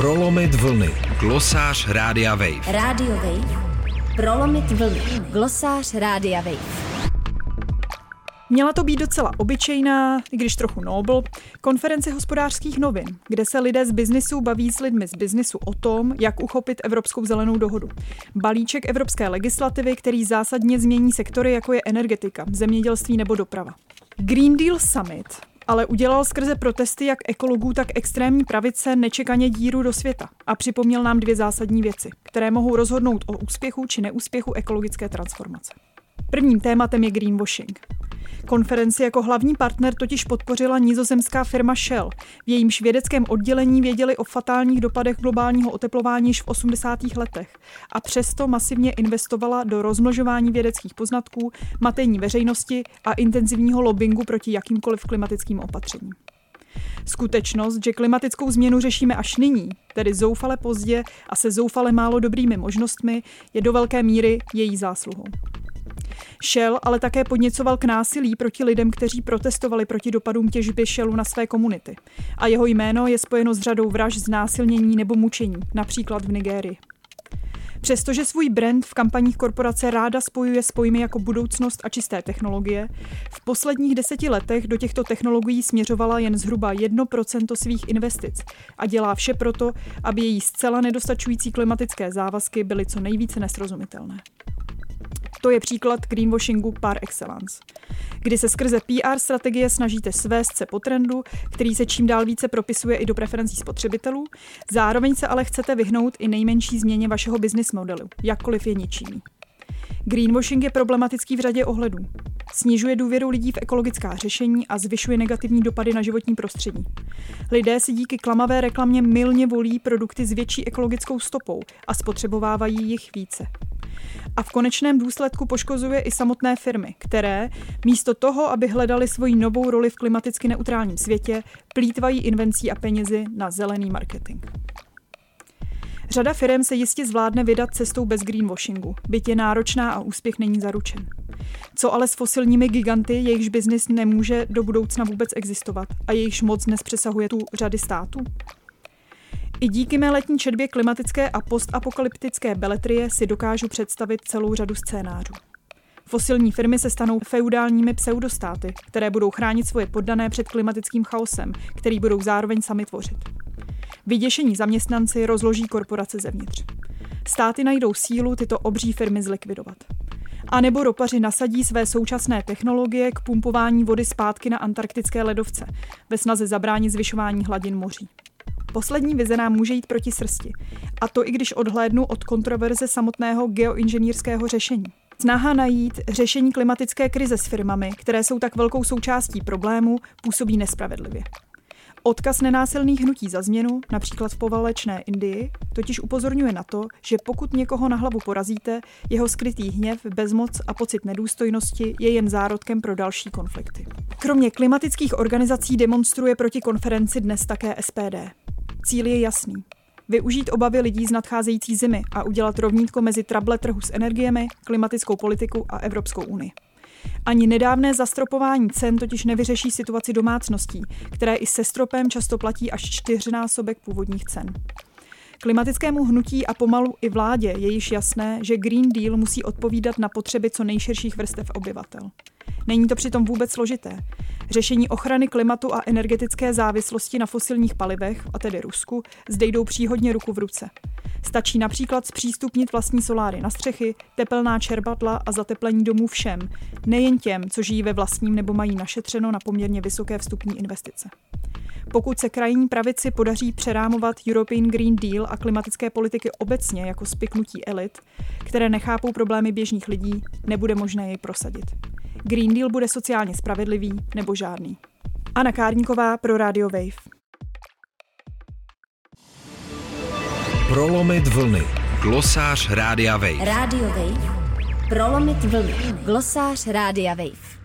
Prolomit vlny. Glosář Rádia Wave. Radio Wave. Prolomit vlny. Glosář Rádia Wave. Měla to být docela obyčejná, i když trochu nobl, konference hospodářských novin, kde se lidé z biznisu baví s lidmi z biznisu o tom, jak uchopit Evropskou zelenou dohodu. Balíček evropské legislativy, který zásadně změní sektory, jako je energetika, zemědělství nebo doprava. Green Deal Summit ale udělal skrze protesty jak ekologů, tak extrémní pravice nečekaně díru do světa a připomněl nám dvě zásadní věci, které mohou rozhodnout o úspěchu či neúspěchu ekologické transformace. Prvním tématem je greenwashing. Konferenci jako hlavní partner totiž podpořila nizozemská firma Shell. V jejímž vědeckém oddělení věděli o fatálních dopadech globálního oteplování již v 80. letech a přesto masivně investovala do rozmnožování vědeckých poznatků, matení veřejnosti a intenzivního lobbingu proti jakýmkoliv klimatickým opatřením. Skutečnost, že klimatickou změnu řešíme až nyní, tedy zoufale pozdě a se zoufale málo dobrými možnostmi, je do velké míry její zásluhou. Shell ale také podněcoval k násilí proti lidem, kteří protestovali proti dopadům těžby Shellu na své komunity. A jeho jméno je spojeno s řadou vražd, znásilnění nebo mučení, například v Nigérii. Přestože svůj brand v kampaních korporace ráda spojuje s pojmy jako budoucnost a čisté technologie, v posledních deseti letech do těchto technologií směřovala jen zhruba 1% svých investic a dělá vše proto, aby její zcela nedostačující klimatické závazky byly co nejvíce nesrozumitelné. To je příklad greenwashingu par excellence, kdy se skrze PR strategie snažíte svést se po trendu, který se čím dál více propisuje i do preferencí spotřebitelů, zároveň se ale chcete vyhnout i nejmenší změně vašeho business modelu, jakkoliv je ničím. Greenwashing je problematický v řadě ohledů. Snižuje důvěru lidí v ekologická řešení a zvyšuje negativní dopady na životní prostředí. Lidé si díky klamavé reklamě milně volí produkty s větší ekologickou stopou a spotřebovávají jich více a v konečném důsledku poškozuje i samotné firmy, které místo toho, aby hledali svoji novou roli v klimaticky neutrálním světě, plítvají invencí a penězi na zelený marketing. Řada firm se jistě zvládne vydat cestou bez greenwashingu, byť je náročná a úspěch není zaručen. Co ale s fosilními giganty, jejichž biznis nemůže do budoucna vůbec existovat a jejichž moc dnes přesahuje tu řady států? I díky mé letní četbě klimatické a postapokalyptické beletrie si dokážu představit celou řadu scénářů. Fosilní firmy se stanou feudálními pseudostáty, které budou chránit svoje poddané před klimatickým chaosem, který budou zároveň sami tvořit. Vyděšení zaměstnanci rozloží korporace zevnitř. Státy najdou sílu tyto obří firmy zlikvidovat. A nebo ropaři nasadí své současné technologie k pumpování vody zpátky na antarktické ledovce, ve snaze zabránit zvyšování hladin moří. Poslední vize nám může jít proti srsti. A to i když odhlédnu od kontroverze samotného geoinženýrského řešení. Snaha najít řešení klimatické krize s firmami, které jsou tak velkou součástí problému, působí nespravedlivě. Odkaz nenásilných hnutí za změnu, například v povalečné Indii, totiž upozorňuje na to, že pokud někoho na hlavu porazíte, jeho skrytý hněv, bezmoc a pocit nedůstojnosti je jen zárodkem pro další konflikty. Kromě klimatických organizací demonstruje proti konferenci dnes také SPD. Cíl je jasný. Využít obavy lidí z nadcházející zimy a udělat rovnítko mezi trable trhu s energiemi, klimatickou politiku a Evropskou unii. Ani nedávné zastropování cen totiž nevyřeší situaci domácností, které i se stropem často platí až čtyřnásobek původních cen. Klimatickému hnutí a pomalu i vládě je již jasné, že Green Deal musí odpovídat na potřeby co nejširších vrstev obyvatel. Není to přitom vůbec složité. Řešení ochrany klimatu a energetické závislosti na fosilních palivech, a tedy Rusku, zde jdou příhodně ruku v ruce. Stačí například zpřístupnit vlastní soláry na střechy, tepelná čerpadla a zateplení domů všem, nejen těm, co žijí ve vlastním nebo mají našetřeno na poměrně vysoké vstupní investice. Pokud se krajní pravici podaří přerámovat European Green Deal a klimatické politiky obecně jako spiknutí elit, které nechápou problémy běžných lidí, nebude možné jej prosadit. Green Deal bude sociálně spravedlivý nebo žádný. Anna Kárníková pro Radio Wave. Prolomit vlny. Glosář Rádia Wave. Radio Wave. Prolomit vlny. Glosář Rádia Wave.